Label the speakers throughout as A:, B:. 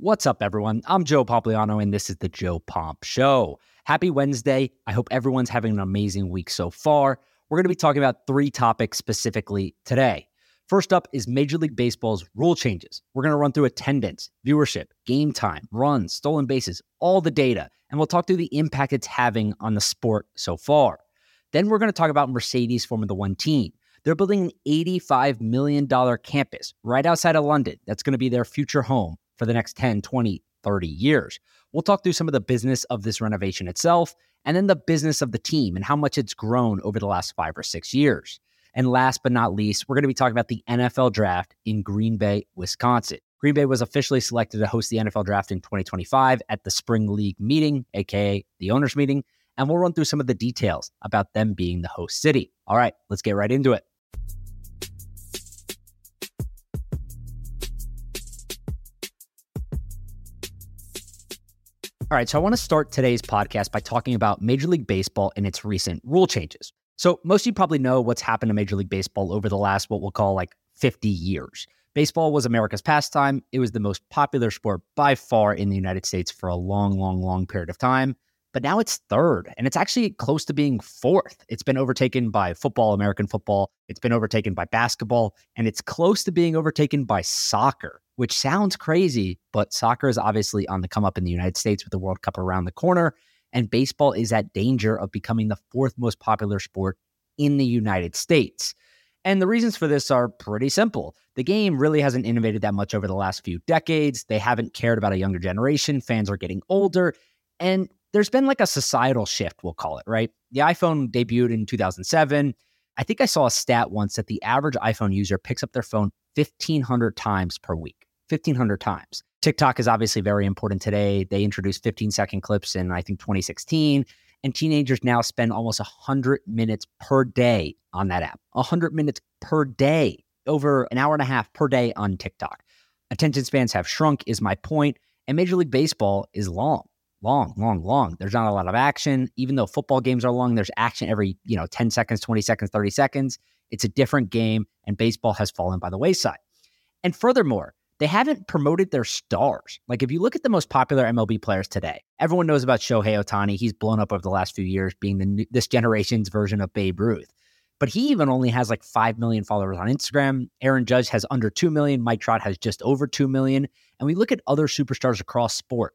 A: What's up, everyone? I'm Joe Pompliano, and this is the Joe Pomp Show. Happy Wednesday. I hope everyone's having an amazing week so far. We're going to be talking about three topics specifically today. First up is Major League Baseball's rule changes. We're going to run through attendance, viewership, game time, runs, stolen bases, all the data, and we'll talk through the impact it's having on the sport so far. Then we're going to talk about Mercedes Formula One team. They're building an $85 million campus right outside of London. That's going to be their future home for the next 10, 20, 30 years. We'll talk through some of the business of this renovation itself and then the business of the team and how much it's grown over the last five or six years. And last but not least, we're going to be talking about the NFL draft in Green Bay, Wisconsin. Green Bay was officially selected to host the NFL draft in 2025 at the Spring League meeting, aka the owners' meeting, and we'll run through some of the details about them being the host city. All right, let's get right into it. All right, so I want to start today's podcast by talking about Major League Baseball and its recent rule changes. So, most of you probably know what's happened to Major League Baseball over the last, what we'll call like 50 years. Baseball was America's pastime. It was the most popular sport by far in the United States for a long, long, long period of time. But now it's third, and it's actually close to being fourth. It's been overtaken by football, American football. It's been overtaken by basketball, and it's close to being overtaken by soccer which sounds crazy, but soccer is obviously on the come up in the United States with the World Cup around the corner. And baseball is at danger of becoming the fourth most popular sport in the United States. And the reasons for this are pretty simple. The game really hasn't innovated that much over the last few decades. They haven't cared about a younger generation. Fans are getting older. And there's been like a societal shift, we'll call it, right? The iPhone debuted in 2007. I think I saw a stat once that the average iPhone user picks up their phone 1,500 times per week. 1,500 times. TikTok is obviously very important today. They introduced 15 second clips in, I think, 2016. And teenagers now spend almost 100 minutes per day on that app. 100 minutes per day, over an hour and a half per day on TikTok. Attention spans have shrunk, is my point. And Major League Baseball is long, long, long, long. There's not a lot of action. Even though football games are long, there's action every, you know, 10 seconds, 20 seconds, 30 seconds. It's a different game, and baseball has fallen by the wayside. And furthermore, they haven't promoted their stars. Like if you look at the most popular MLB players today, everyone knows about Shohei Ohtani. He's blown up over the last few years, being the new, this generation's version of Babe Ruth. But he even only has like 5 million followers on Instagram. Aaron Judge has under 2 million. Mike Trout has just over 2 million. And we look at other superstars across sport.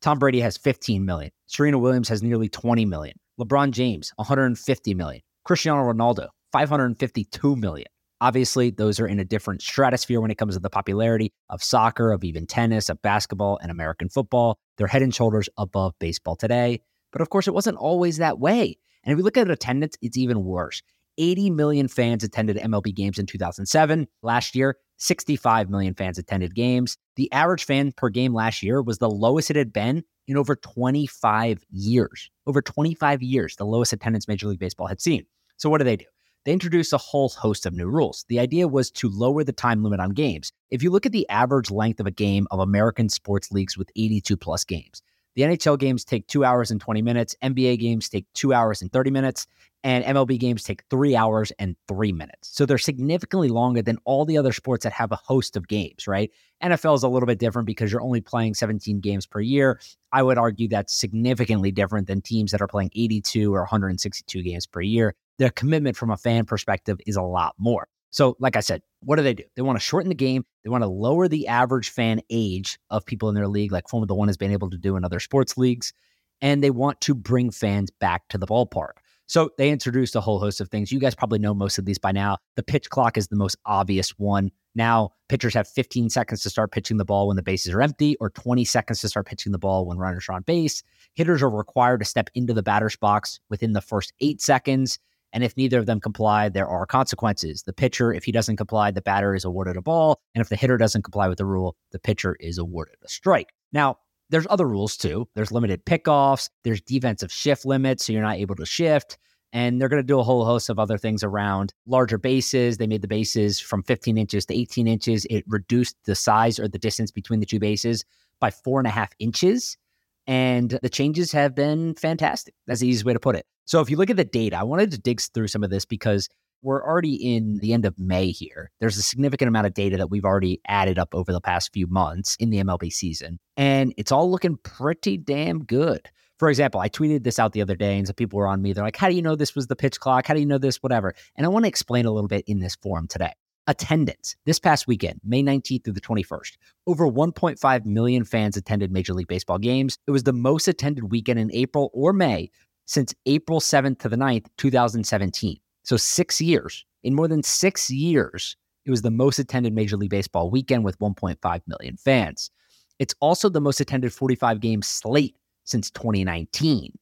A: Tom Brady has 15 million. Serena Williams has nearly 20 million. LeBron James, 150 million. Cristiano Ronaldo, 552 million. Obviously, those are in a different stratosphere when it comes to the popularity of soccer, of even tennis, of basketball, and American football. They're head and shoulders above baseball today. But of course, it wasn't always that way. And if we look at attendance, it's even worse. 80 million fans attended MLB games in 2007. Last year, 65 million fans attended games. The average fan per game last year was the lowest it had been in over 25 years. Over 25 years, the lowest attendance Major League Baseball had seen. So, what do they do? They introduced a whole host of new rules. The idea was to lower the time limit on games. If you look at the average length of a game of American sports leagues with 82 plus games, the NHL games take two hours and 20 minutes, NBA games take two hours and 30 minutes, and MLB games take three hours and three minutes. So they're significantly longer than all the other sports that have a host of games, right? NFL is a little bit different because you're only playing 17 games per year. I would argue that's significantly different than teams that are playing 82 or 162 games per year their commitment from a fan perspective is a lot more. So, like I said, what do they do? They want to shorten the game. They want to lower the average fan age of people in their league, like Formula One has been able to do in other sports leagues. And they want to bring fans back to the ballpark. So they introduced a whole host of things. You guys probably know most of these by now. The pitch clock is the most obvious one. Now, pitchers have 15 seconds to start pitching the ball when the bases are empty, or 20 seconds to start pitching the ball when runners are on base. Hitters are required to step into the batter's box within the first eight seconds. And if neither of them comply, there are consequences. The pitcher, if he doesn't comply, the batter is awarded a ball. And if the hitter doesn't comply with the rule, the pitcher is awarded a strike. Now, there's other rules too. There's limited pickoffs, there's defensive shift limits, so you're not able to shift. And they're going to do a whole host of other things around larger bases. They made the bases from 15 inches to 18 inches. It reduced the size or the distance between the two bases by four and a half inches. And the changes have been fantastic. That's the easiest way to put it. So if you look at the data, I wanted to dig through some of this because we're already in the end of May here. There's a significant amount of data that we've already added up over the past few months in the MLB season, and it's all looking pretty damn good. For example, I tweeted this out the other day, and some people were on me. They're like, How do you know this was the pitch clock? How do you know this? Whatever. And I want to explain a little bit in this forum today. Attendance this past weekend, May 19th through the 21st, over 1.5 million fans attended Major League Baseball games. It was the most attended weekend in April or May since April 7th to the 9th, 2017. So six years. In more than six years, it was the most attended Major League Baseball weekend with 1.5 million fans. It's also the most attended 45 game slate since 2019.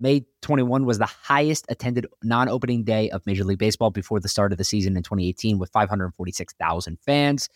A: May 21 was the highest attended non opening day of Major League Baseball before the start of the season in 2018 with 546,000 fans.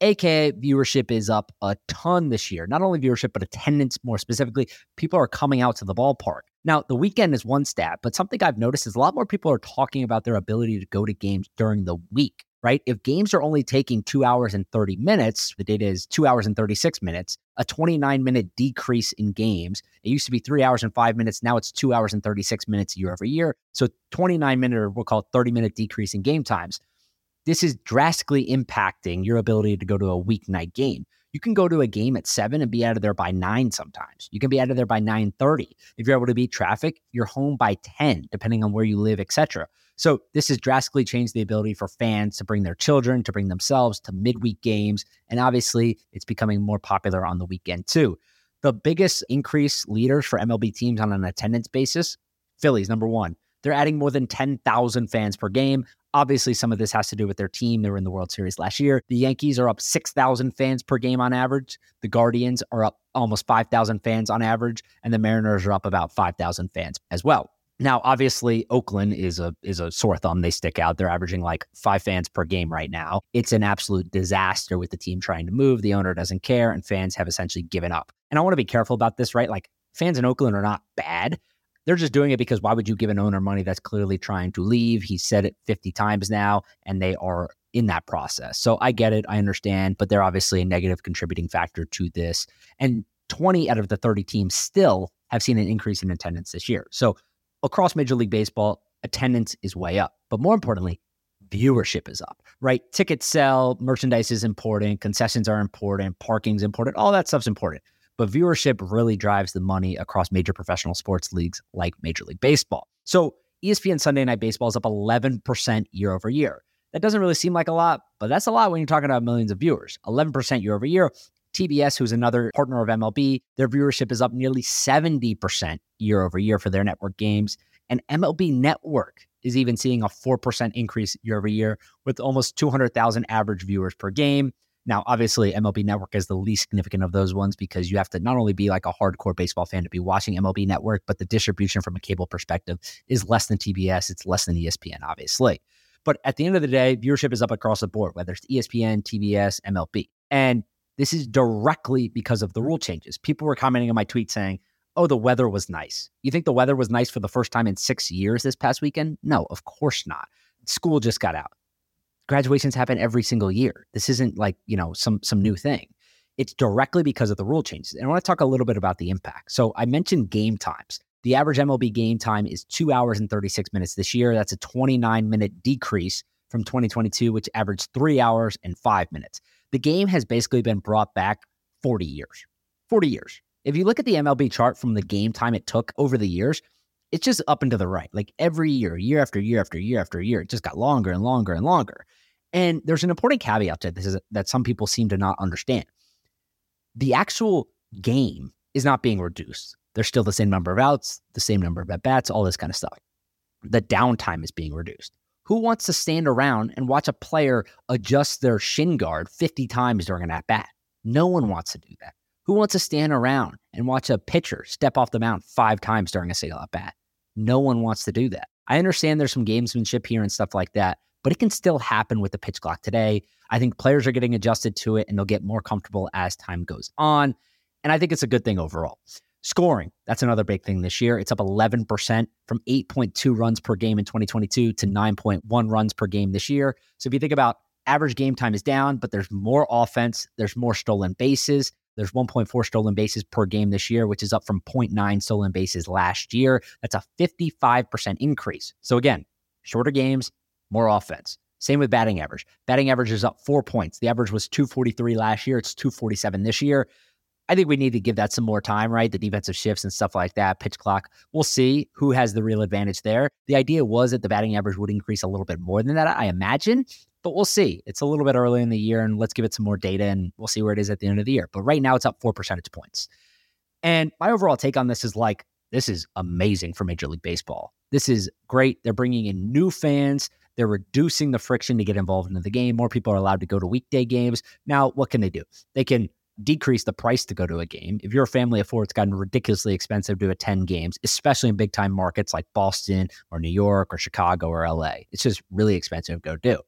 A: AKA viewership is up a ton this year. Not only viewership, but attendance more specifically. People are coming out to the ballpark. Now, the weekend is one stat, but something I've noticed is a lot more people are talking about their ability to go to games during the week right? If games are only taking two hours and 30 minutes, the data is two hours and 36 minutes, a 29 minute decrease in games. It used to be three hours and five minutes. Now it's two hours and 36 minutes year over year. So 29 minute, or we'll call it 30 minute decrease in game times. This is drastically impacting your ability to go to a weeknight game. You can go to a game at seven and be out of there by nine sometimes. You can be out of there by 9:30. If you're able to beat traffic, you're home by 10, depending on where you live, etc. So this has drastically changed the ability for fans to bring their children, to bring themselves to midweek games. And obviously, it's becoming more popular on the weekend too. The biggest increase leaders for MLB teams on an attendance basis, Phillies, number one. They're adding more than 10,000 fans per game. Obviously, some of this has to do with their team. They were in the World Series last year. The Yankees are up 6,000 fans per game on average. The Guardians are up almost 5,000 fans on average. And the Mariners are up about 5,000 fans as well. Now, obviously, Oakland is a is a sore thumb. They stick out. They're averaging like five fans per game right now. It's an absolute disaster with the team trying to move. The owner doesn't care, and fans have essentially given up. And I want to be careful about this, right? Like fans in Oakland are not bad. They're just doing it because why would you give an owner money that's clearly trying to leave? He said it 50 times now, and they are in that process. So I get it. I understand, but they're obviously a negative contributing factor to this. And 20 out of the 30 teams still have seen an increase in attendance this year. So across Major League Baseball, attendance is way up. But more importantly, viewership is up, right? Tickets sell, merchandise is important, concessions are important, parking's important, all that stuff's important. But viewership really drives the money across major professional sports leagues like Major League Baseball. So ESPN Sunday Night Baseball is up 11% year over year. That doesn't really seem like a lot, but that's a lot when you're talking about millions of viewers. 11% year over year. TBS, who's another partner of MLB, their viewership is up nearly 70% year over year for their network games. And MLB Network is even seeing a 4% increase year over year with almost 200,000 average viewers per game. Now, obviously, MLB Network is the least significant of those ones because you have to not only be like a hardcore baseball fan to be watching MLB Network, but the distribution from a cable perspective is less than TBS. It's less than ESPN, obviously. But at the end of the day, viewership is up across the board, whether it's ESPN, TBS, MLB. And this is directly because of the rule changes. People were commenting on my tweet saying, oh, the weather was nice. You think the weather was nice for the first time in six years this past weekend? No, of course not. School just got out. Graduations happen every single year. This isn't like, you know, some some new thing. It's directly because of the rule changes. And I want to talk a little bit about the impact. So I mentioned game times. The average MLB game time is two hours and 36 minutes this year. That's a 29 minute decrease from 2022, which averaged three hours and five minutes. The game has basically been brought back 40 years. 40 years. If you look at the MLB chart from the game time it took over the years, it's just up and to the right. Like every year, year after year after year after year, it just got longer and longer and longer. And there's an important caveat to this is that some people seem to not understand. The actual game is not being reduced. There's still the same number of outs, the same number of at bats, all this kind of stuff. The downtime is being reduced. Who wants to stand around and watch a player adjust their shin guard 50 times during an at bat? No one wants to do that. Who wants to stand around and watch a pitcher step off the mound five times during a single at bat? No one wants to do that. I understand there's some gamesmanship here and stuff like that, but it can still happen with the pitch clock today. I think players are getting adjusted to it and they'll get more comfortable as time goes on. And I think it's a good thing overall. Scoring, that's another big thing this year. It's up 11% from 8.2 runs per game in 2022 to 9.1 runs per game this year. So if you think about average game time is down, but there's more offense, there's more stolen bases. There's 1.4 stolen bases per game this year, which is up from 0.9 stolen bases last year. That's a 55% increase. So again, shorter games, more offense. Same with batting average. Batting average is up four points. The average was 243 last year. It's 247 this year. I think we need to give that some more time, right? The defensive shifts and stuff like that, pitch clock. We'll see who has the real advantage there. The idea was that the batting average would increase a little bit more than that, I imagine, but we'll see. It's a little bit early in the year, and let's give it some more data and we'll see where it is at the end of the year. But right now, it's up four percentage points. And my overall take on this is like, this is amazing for Major League Baseball. This is great. They're bringing in new fans. They're reducing the friction to get involved in the game. More people are allowed to go to weekday games. Now, what can they do? They can decrease the price to go to a game. If you're a family of four, it's gotten ridiculously expensive to attend games, especially in big time markets like Boston or New York or Chicago or LA. It's just really expensive to go do.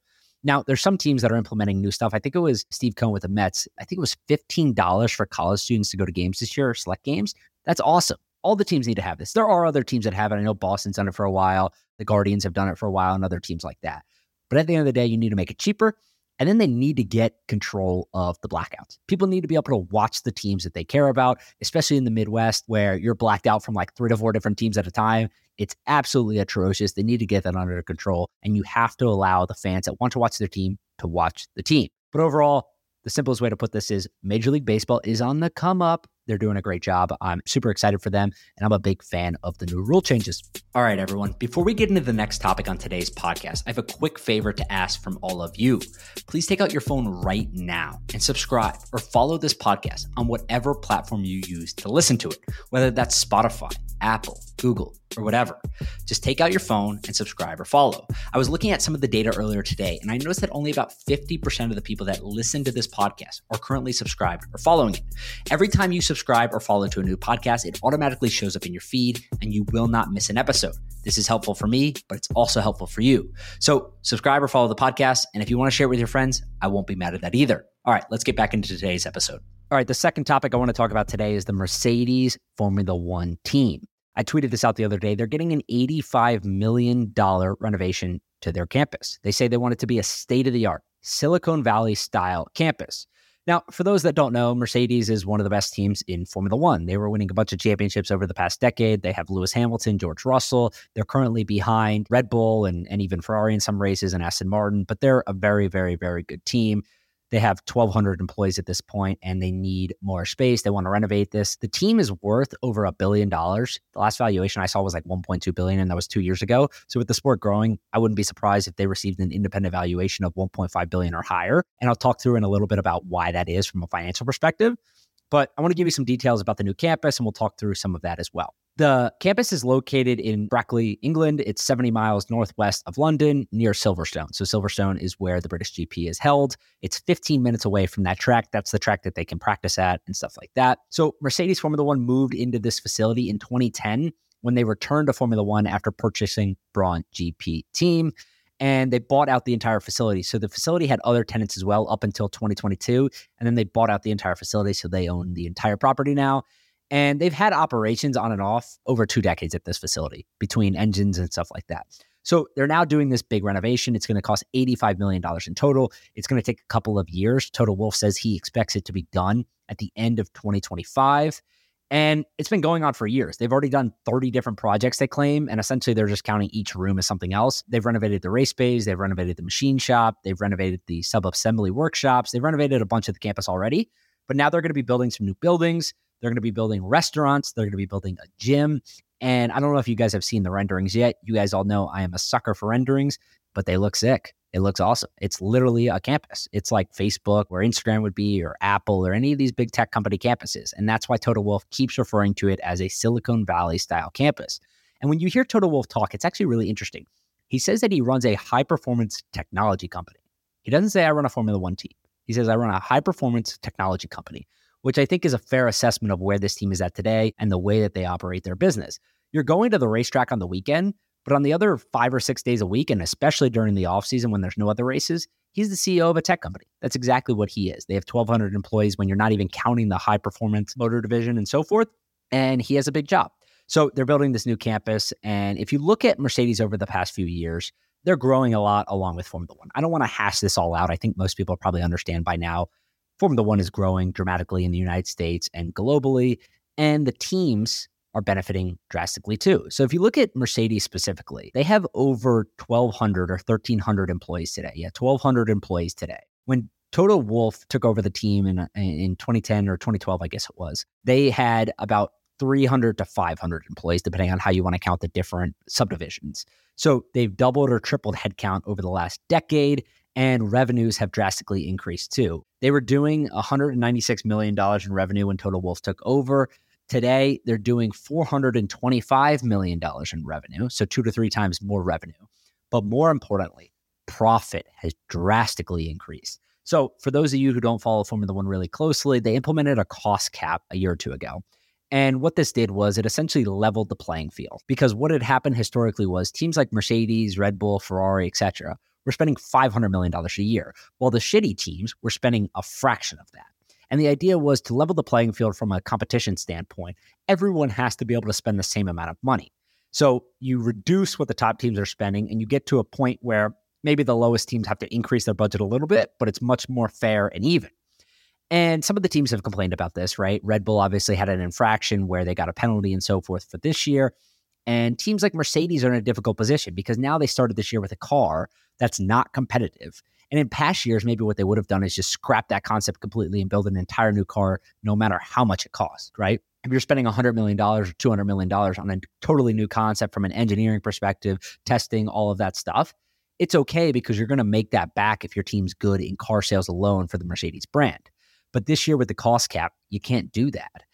A: Now, there's some teams that are implementing new stuff. I think it was Steve Cohen with the Mets. I think it was $15 for college students to go to games this year, select games. That's awesome. All the teams need to have this. There are other teams that have it. I know Boston's done it for a while. The Guardians have done it for a while, and other teams like that. But at the end of the day, you need to make it cheaper. And then they need to get control of the blackouts. People need to be able to watch the teams that they care about, especially in the Midwest where you're blacked out from like three to four different teams at a time. It's absolutely atrocious. They need to get that under control. And you have to allow the fans that want to watch their team to watch the team. But overall, the simplest way to put this is Major League Baseball is on the come up. They're doing a great job. I'm super excited for them, and I'm a big fan of the new rule changes. All right, everyone. Before we get into the next topic on today's podcast, I have a quick favor to ask from all of you. Please take out your phone right now and subscribe or follow this podcast on whatever platform you use to listen to it, whether that's Spotify, Apple, Google, or whatever. Just take out your phone and subscribe or follow. I was looking at some of the data earlier today, and I noticed that only about 50% of the people that listen to this podcast are currently subscribed or following it. Every time you subscribe or follow to a new podcast, it automatically shows up in your feed, and you will not miss an episode. This is helpful for me, but it's also helpful for you. So subscribe or follow the podcast, and if you want to share it with your friends, I won't be mad at that either. All right, let's get back into today's episode. All right, the second topic I want to talk about today is the Mercedes Formula One team. I tweeted this out the other day. They're getting an $85 million renovation to their campus. They say they want it to be a state of the art, Silicon Valley style campus. Now, for those that don't know, Mercedes is one of the best teams in Formula One. They were winning a bunch of championships over the past decade. They have Lewis Hamilton, George Russell. They're currently behind Red Bull and, and even Ferrari in some races and Aston Martin, but they're a very, very, very good team. They have 1,200 employees at this point and they need more space. They want to renovate this. The team is worth over a billion dollars. The last valuation I saw was like 1.2 billion, and that was two years ago. So with the sport growing, I wouldn't be surprised if they received an independent valuation of 1.5 billion or higher. And I'll talk through in a little bit about why that is from a financial perspective. But I want to give you some details about the new campus, and we'll talk through some of that as well. The campus is located in Brackley, England. It's 70 miles northwest of London near Silverstone. So, Silverstone is where the British GP is held. It's 15 minutes away from that track. That's the track that they can practice at and stuff like that. So, Mercedes Formula One moved into this facility in 2010 when they returned to Formula One after purchasing Brawn GP team. And they bought out the entire facility. So the facility had other tenants as well up until 2022. And then they bought out the entire facility. So they own the entire property now. And they've had operations on and off over two decades at this facility between engines and stuff like that. So they're now doing this big renovation. It's going to cost $85 million in total. It's going to take a couple of years. Toto Wolff says he expects it to be done at the end of 2025. And it's been going on for years. They've already done 30 different projects, they claim, and essentially they're just counting each room as something else. They've renovated the race bays, they've renovated the machine shop, they've renovated the sub assembly workshops, they've renovated a bunch of the campus already. But now they're going to be building some new buildings. They're going to be building restaurants. They're going to be building a gym. And I don't know if you guys have seen the renderings yet. You guys all know I am a sucker for renderings, but they look sick. It looks awesome. It's literally a campus. It's like Facebook or Instagram would be, or Apple, or any of these big tech company campuses. And that's why Toto Wolff keeps referring to it as a Silicon Valley style campus. And when you hear Toto Wolff talk, it's actually really interesting. He says that he runs a high performance technology company. He doesn't say I run a Formula One team. He says I run a high performance technology company which I think is a fair assessment of where this team is at today and the way that they operate their business. You're going to the racetrack on the weekend, but on the other five or six days a week, and especially during the offseason when there's no other races, he's the CEO of a tech company. That's exactly what he is. They have 1,200 employees when you're not even counting the high performance motor division and so forth. And he has a big job. So they're building this new campus. And if you look at Mercedes over the past few years, they're growing a lot along with Formula One. I don't want to hash this all out. I think most people probably understand by now Formula One is growing dramatically in the United States and globally. And the teams are benefiting drastically too. So if you look at Mercedes specifically, they have over 1,200 or 1,300 employees today. Yeah, 1,200 employees today. When Toto Wolff took over the team in in 2010 or 2012, I guess it was. They had about 300 to 500 employees, depending on how you want to count the different subdivisions. So they've doubled or tripled headcount over the last decade, and revenues have drastically increased too. They were doing $196 million in revenue when Toto Wolff took over. Today, they're doing $425 million in revenue, so two to three times more revenue. But more importantly, profit has drastically increased. So, for those of you who don't follow Formula One really closely, they implemented a cost cap a year or two ago. And what this did was it essentially leveled the playing field because what had happened historically was teams like Mercedes, Red Bull, Ferrari, etc., were spending $500 million a year, while the shitty teams were spending a fraction of that. And the idea was to level the playing field from a competition standpoint. Everyone has to be able to spend the same amount of money. So you reduce what the top teams are spending and you get to a point where maybe the lowest teams have to increase their budget a little bit, but it's much more fair and even. And some of the teams have complained about this, right? Red Bull obviously had an infraction where they got a penalty and so forth for this year. And teams like Mercedes are in a difficult position because now they started this year with a car that's not competitive. And in past years, maybe what they would have done is just scrap that concept completely and build an entire new car, no matter how much it costs, right? If you're spending $100 million or $200 million on a totally new concept from an engineering perspective, testing, all of that stuff, it's okay because you're going to make that back if your team's good in car sales alone for the Mercedes brand. But this year with the cost cap, you can't do that.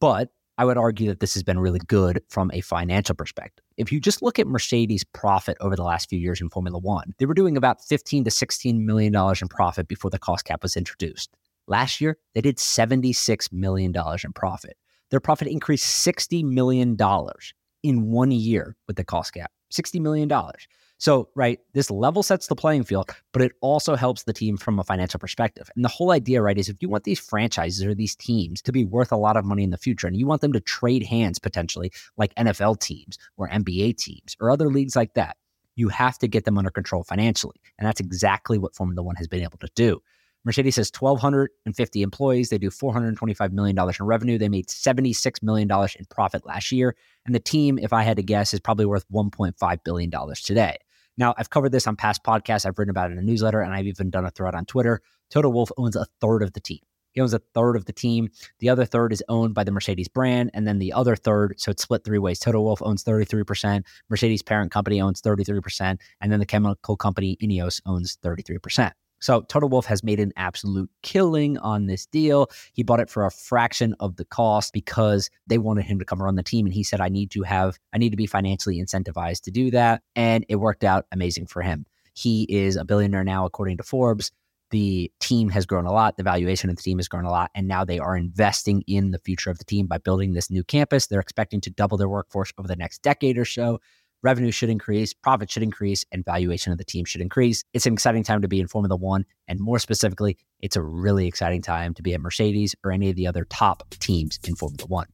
A: But I would argue that this has been really good from a financial perspective. If you just look at Mercedes' profit over the last few years in Formula One, they were doing about 15 to 16 million dollars in profit before the cost cap was introduced. Last year, they did 76 million dollars in profit. Their profit increased 60 million dollars in one year with the cost cap. 60 million dollars. So, right, this level sets the playing field, but it also helps the team from a financial perspective. And the whole idea, right, is if you want these franchises or these teams to be worth a lot of money in the future and you want them to trade hands potentially like NFL teams or NBA teams or other leagues like that, you have to get them under control financially. And that's exactly what Formula One has been able to do. Mercedes has 1,250 employees. They do $425 million in revenue. They made $76 million in profit last year. And the team, if I had to guess, is probably worth $1.5 billion today. Now, I've covered this on past podcasts. I've written about it in a newsletter, and I've even done a thread on Twitter. Toto Wolff owns a third of the team. He owns a third of the team. The other third is owned by the Mercedes brand. And then the other third, so it's split three ways. Toto Wolff owns 33%, Mercedes parent company owns 33%, and then the chemical company Ineos owns 33%. So Toto Wolff has made an absolute killing on this deal. He bought it for a fraction of the cost because they wanted him to come run the team. And he said, I need to have, I need to be financially incentivized to do that. And it worked out amazing for him. He is a billionaire now, according to Forbes. The team has grown a lot. The valuation of the team has grown a lot. And now they are investing in the future of the team by building this new campus. They're expecting to double their workforce over the next decade or so revenue should increase, profit should increase, and valuation of the team should increase. It's an exciting time to be in Formula One. And more specifically, it's a really exciting time to be at Mercedes or any of the other top teams in Formula One.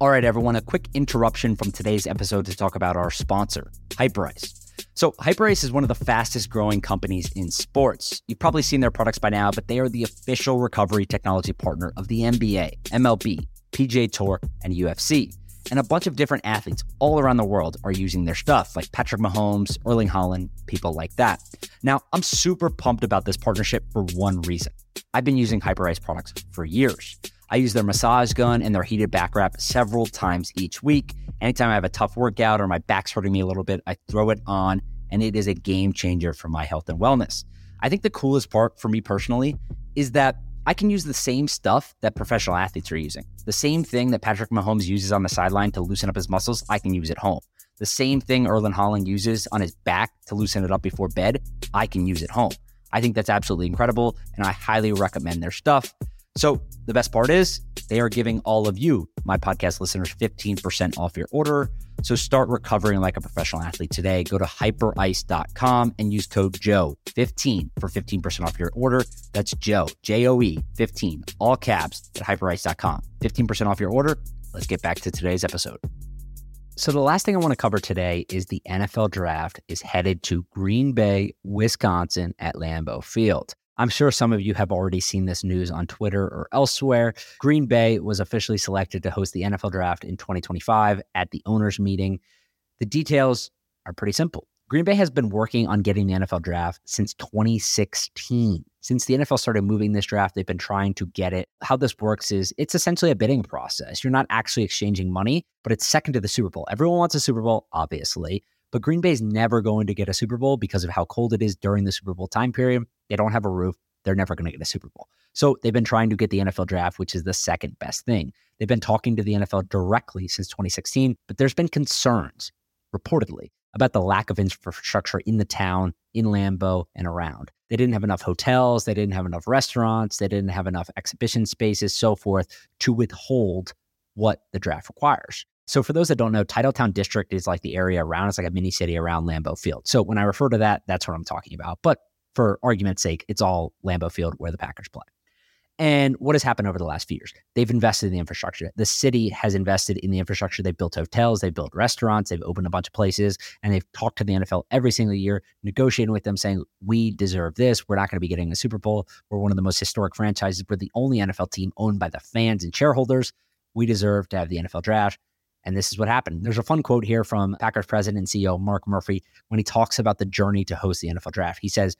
A: All right, everyone, a quick interruption from today's episode to talk about our sponsor, Hyperice. So, Hyperice is one of the fastest growing companies in sports. You've probably seen their products by now, but they are the official recovery technology partner of the NBA, MLB, PGA Tour, and UFC. And a bunch of different athletes all around the world are using their stuff, like Patrick Mahomes, Erling Haaland, people like that. Now, I'm super pumped about this partnership for one reason. I've been using Hyperice products for years. I use their massage gun and their heated back wrap several times each week. Anytime I have a tough workout or my back's hurting me a little bit, I throw it on, and it is a game changer for my health and wellness. I think the coolest part for me personally is that I can use the same stuff that professional athletes are using. The same thing that Patrick Mahomes uses on the sideline to loosen up his muscles, I can use at home. The same thing Erling Haaland uses on his back to loosen it up before bed, I can use at home. I think that's absolutely incredible, and I highly recommend their stuff. So, the best part is they are giving all of you, my podcast listeners, 15% off your order. So start recovering like a professional athlete today. Go to hyperice.com and use code JOE15 for 15% off your order. That's Joe, J O E 15, all caps at hyperice.com. 15% off your order. Let's get back to today's episode. So, the last thing I want to cover today is the NFL draft is headed to Green Bay, Wisconsin at Lambeau Field. I'm sure some of you have already seen this news on Twitter or elsewhere. Green Bay was officially selected to host the NFL draft in 2025 at the owners' meeting. The details are pretty simple. Green Bay has been working on getting the NFL draft since 2016. Since the NFL started moving this draft, they've been trying to get it. How this works is it's essentially a bidding process. You're not actually exchanging money, but it's second to the Super Bowl. Everyone wants a Super Bowl, obviously, but Green Bay's never going to get a Super Bowl because of how cold it is during the Super Bowl time period. They don't have a roof. They're never going to get a Super Bowl. So they've been trying to get the NFL draft, which is the second best thing. They've been talking to the NFL directly since 2016, but there's been concerns, reportedly, about the lack of infrastructure in the town, in Lambeau, and around. They didn't have enough hotels, they didn't have enough restaurants, they didn't have enough exhibition spaces, so forth, to withhold what the draft requires. So, for those that don't know, Titletown District is like the area around, it's like a mini city around Lambeau Field. So, when I refer to that, that's what I'm talking about. But for argument's sake, it's all Lambeau Field where the Packers play. And what has happened over the last few years? They've invested in the infrastructure. The city has invested in the infrastructure. They've built hotels, they've built restaurants, they've opened a bunch of places, and they've talked to the NFL every single year, negotiating with them, saying, We deserve this. We're not going to be getting a Super Bowl. We're one of the most historic franchises. We're the only NFL team owned by the fans and shareholders. We deserve to have the NFL draft. And this is what happened. There's a fun quote here from Packers president and CEO Mark Murphy when he talks about the journey to host the NFL draft. He says,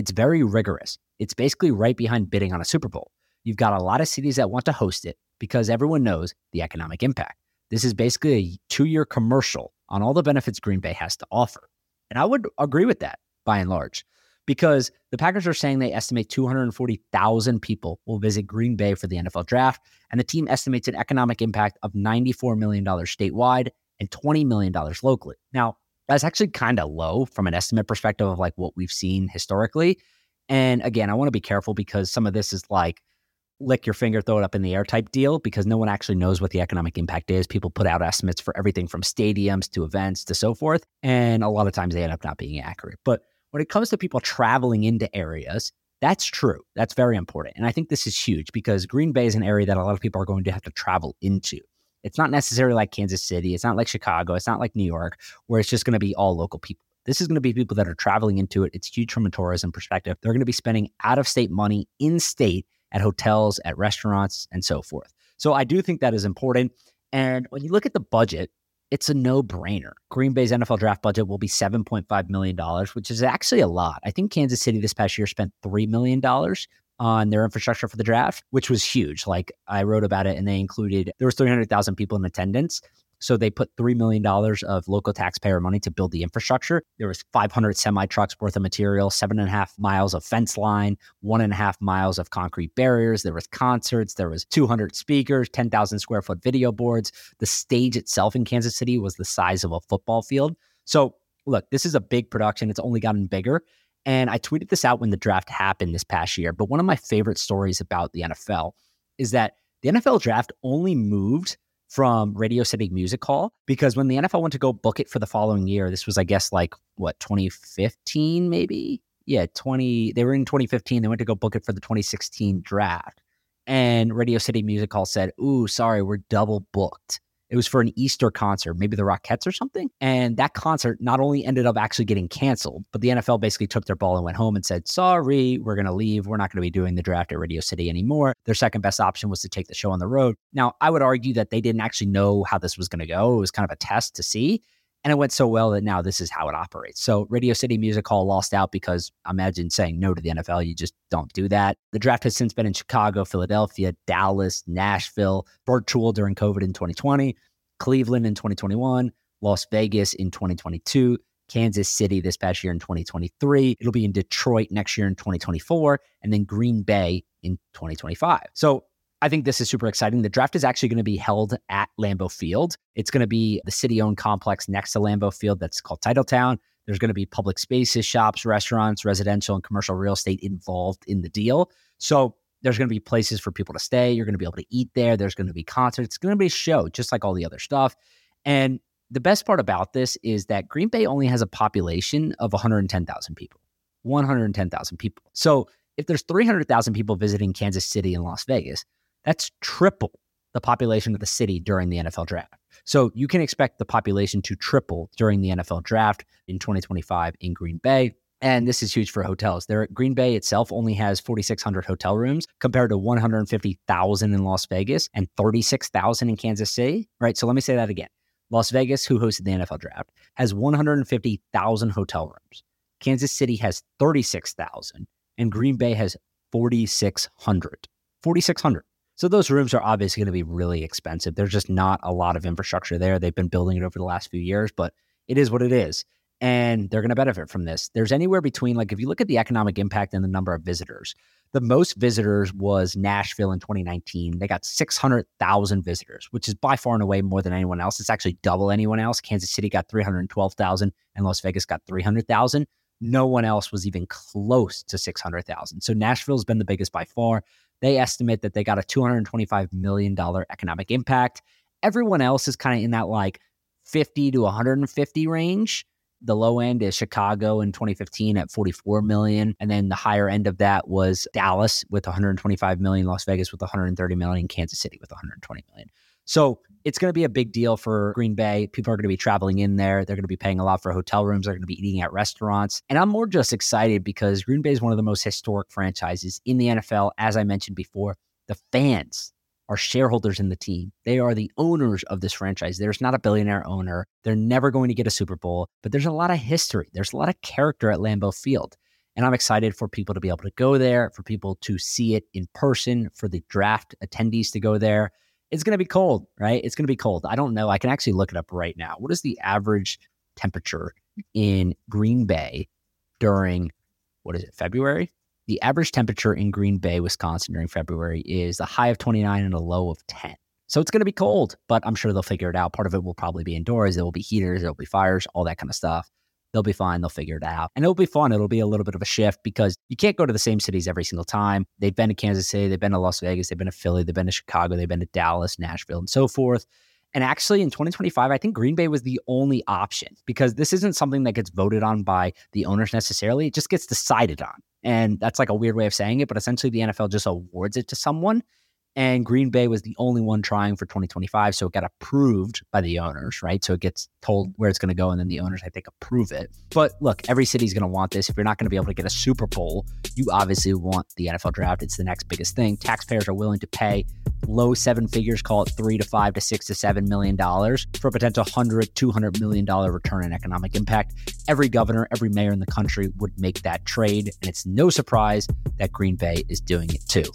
A: It's very rigorous. It's basically right behind bidding on a Super Bowl. You've got a lot of cities that want to host it because everyone knows the economic impact. This is basically a two year commercial on all the benefits Green Bay has to offer. And I would agree with that by and large because the Packers are saying they estimate 240,000 people will visit Green Bay for the NFL draft. And the team estimates an economic impact of $94 million statewide and $20 million locally. Now, that's actually kind of low from an estimate perspective of like what we've seen historically. And again, I want to be careful because some of this is like lick your finger, throw it up in the air type deal because no one actually knows what the economic impact is. People put out estimates for everything from stadiums to events to so forth. And a lot of times they end up not being accurate. But when it comes to people traveling into areas, that's true. That's very important. And I think this is huge because Green Bay is an area that a lot of people are going to have to travel into. It's not necessarily like Kansas City. It's not like Chicago. It's not like New York, where it's just going to be all local people. This is going to be people that are traveling into it. It's huge from a tourism perspective. They're going to be spending out of state money in state at hotels, at restaurants, and so forth. So I do think that is important. And when you look at the budget, it's a no brainer. Green Bay's NFL draft budget will be $7.5 million, which is actually a lot. I think Kansas City this past year spent $3 million on their infrastructure for the draft, which was huge. Like I wrote about it and they included, there was 300,000 people in attendance. So they put $3 million of local taxpayer money to build the infrastructure. There was 500 semi trucks worth of material, seven and a half miles of fence line, one and a half miles of concrete barriers. There was concerts. There was 200 speakers, 10,000 square foot video boards. The stage itself in Kansas City was the size of a football field. So look, this is a big production. It's only gotten bigger. And I tweeted this out when the draft happened this past year. But one of my favorite stories about the NFL is that the NFL draft only moved from Radio City Music Hall because when the NFL went to go book it for the following year, this was, I guess, like what, 2015, maybe? Yeah, 20, they were in 2015. They went to go book it for the 2016 draft. And Radio City Music Hall said, Ooh, sorry, we're double booked. It was for an Easter concert, maybe the Rockettes or something. And that concert not only ended up actually getting canceled, but the NFL basically took their ball and went home and said, sorry, we're going to leave. We're not going to be doing the draft at Radio City anymore. Their second best option was to take the show on the road. Now, I would argue that they didn't actually know how this was going to go. It was kind of a test to see. And it went so well that now this is how it operates. So Radio City Music Hall lost out because imagine saying no to the NFL. You just don't do that. The draft has since been in Chicago, Philadelphia, Dallas, Nashville, virtual during COVID in 2020, Cleveland in 2021, Las Vegas in 2022, Kansas City this past year in 2023. It'll be in Detroit next year in 2024, and then Green Bay in 2025. So I think this is super exciting. The draft is actually going to be held at Lambeau Field. It's going to be the city owned complex next to Lambeau Field that's called Titletown. There's going to be public spaces, shops, restaurants, residential, and commercial real estate involved in the deal. So there's going to be places for people to stay. You're going to be able to eat there. There's going to be concerts. It's going to be a show, just like all the other stuff. And the best part about this is that Green Bay only has a population of 110,000 people. 110,000 people. So if there's 300,000 people visiting Kansas City and Las Vegas, that's triple the population of the city during the NFL draft. So you can expect the population to triple during the NFL draft in 2025 in Green Bay. And this is huge for hotels. There, Green Bay itself only has 4,600 hotel rooms compared to 150,000 in Las Vegas and 36,000 in Kansas City. Right. So let me say that again. Las Vegas, who hosted the NFL draft, has 150,000 hotel rooms. Kansas City has 36,000 and Green Bay has 4,600. 4,600. So those rooms are obviously going to be really expensive. There's just not a lot of infrastructure there. They've been building it over the last few years, but it is what it is. And they're going to benefit from this. There's anywhere between, like, if you look at the economic impact and the number of visitors, the most visitors was Nashville in 2019. They got 600,000 visitors, which is by far and away more than anyone else. It's actually double anyone else. Kansas City got 312,000 and Las Vegas got 300,000 no one else was even close to 600,000. So Nashville's been the biggest by far. They estimate that they got a $225 million economic impact. Everyone else is kind of in that like 50 to 150 range. The low end is Chicago in 2015 at 44 million. And then the higher end of that was Dallas with 125 million, Las Vegas with 130 million, Kansas City with 120 million. So it's going to be a big deal for Green Bay. People are going to be traveling in there. They're going to be paying a lot for hotel rooms. They're going to be eating at restaurants. And I'm more just excited because Green Bay is one of the most historic franchises in the NFL. As I mentioned before, the fans are shareholders in the team. They are the owners of this franchise. There's not a billionaire owner. They're never going to get a Super Bowl, but there's a lot of history. There's a lot of character at Lambeau Field. And I'm excited for people to be able to go there, for people to see it in person, for the draft attendees to go there it's going to be cold, right? It's going to be cold. I don't know. I can actually look it up right now. What is the average temperature in Green Bay during what is it, February? The average temperature in Green Bay, Wisconsin during February is a high of 29 and a low of 10. So it's going to be cold, but I'm sure they'll figure it out. Part of it will probably be indoors. There will be heaters, there will be fires, all that kind of stuff. They'll be fine. They'll figure it out. And it'll be fun. It'll be a little bit of a shift because you can't go to the same cities every single time. They've been to Kansas City, they've been to Las Vegas, they've been to Philly, they've been to Chicago, they've been to Dallas, Nashville, and so forth. And actually, in 2025, I think Green Bay was the only option because this isn't something that gets voted on by the owners necessarily. It just gets decided on. And that's like a weird way of saying it, but essentially the NFL just awards it to someone and Green Bay was the only one trying for 2025. So it got approved by the owners, right? So it gets told mm-hmm. where it's going to go, and then the owners, I think, approve it. But look, every city's going to want this. If you're not going to be able to get a Super Bowl, you obviously want the NFL draft. It's the next biggest thing. Taxpayers are willing to pay low seven figures, call it three to five to six to seven million dollars for a potential 100, 200 million dollar return in economic impact. Every governor, every mayor in the country would make that trade. And it's no surprise that Green Bay is doing it too.